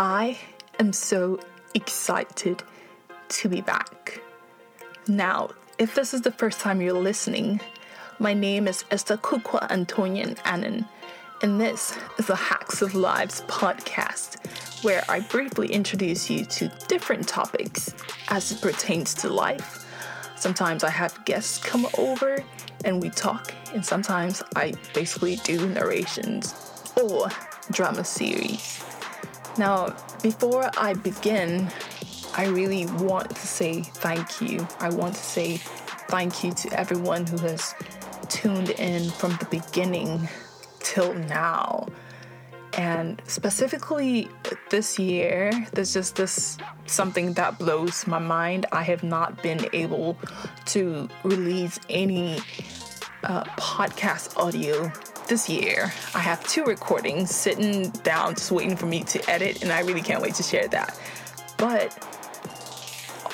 I am so excited to be back. Now, if this is the first time you're listening, my name is Esther Kukwa Antonian Annan, and this is the Hacks of Lives podcast, where I briefly introduce you to different topics as it pertains to life. Sometimes I have guests come over and we talk, and sometimes I basically do narrations or drama series. Now, before I begin, I really want to say thank you. I want to say thank you to everyone who has tuned in from the beginning till now. And specifically this year, there's just this something that blows my mind. I have not been able to release any uh, podcast audio this year. I have two recordings sitting down, just waiting for me to edit, and I really can't wait to share that. But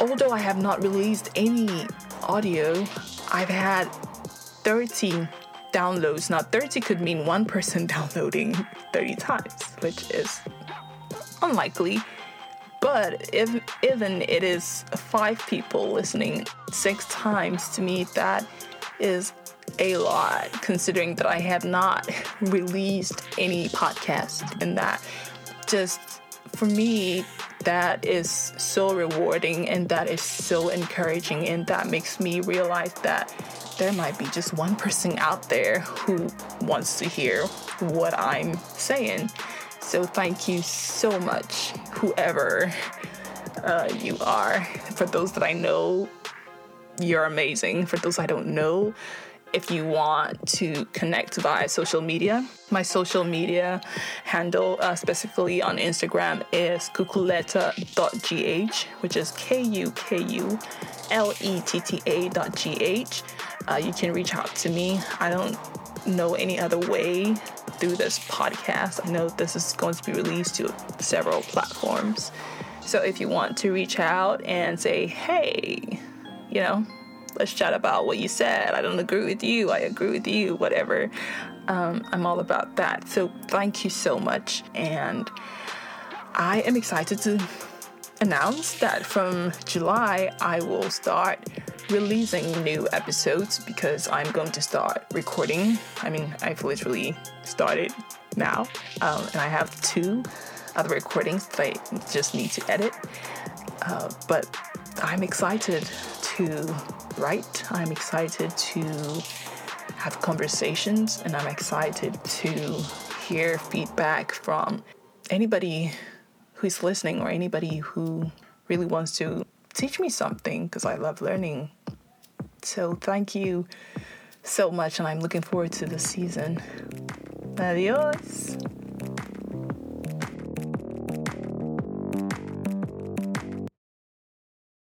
although I have not released any audio, I've had 30 downloads. Now, 30 could mean one person downloading 30 times, which is unlikely. But if even it is five people listening six times, to me, that is a lot considering that I have not released any podcast and that just for me that is so rewarding and that is so encouraging and that makes me realize that there might be just one person out there who wants to hear what I'm saying. So thank you so much, whoever uh, you are. For those that I know, you're amazing. For those I don't know, if you want to connect via social media. My social media handle, uh, specifically on Instagram, is kukuletta.gh, which is K U K U L E T T A.gh. Uh, you can reach out to me. I don't know any other way through this podcast. I know this is going to be released to several platforms. So if you want to reach out and say, hey, you know, let's chat about what you said. I don't agree with you. I agree with you, whatever. Um, I'm all about that. So thank you so much. And I am excited to announce that from July, I will start releasing new episodes because I'm going to start recording. I mean, I've literally started now, um, and I have two other recordings that I just need to edit. Uh, but I'm excited to write, I'm excited to have conversations, and I'm excited to hear feedback from anybody who's listening or anybody who really wants to teach me something because I love learning. So, thank you so much, and I'm looking forward to the season. Adios.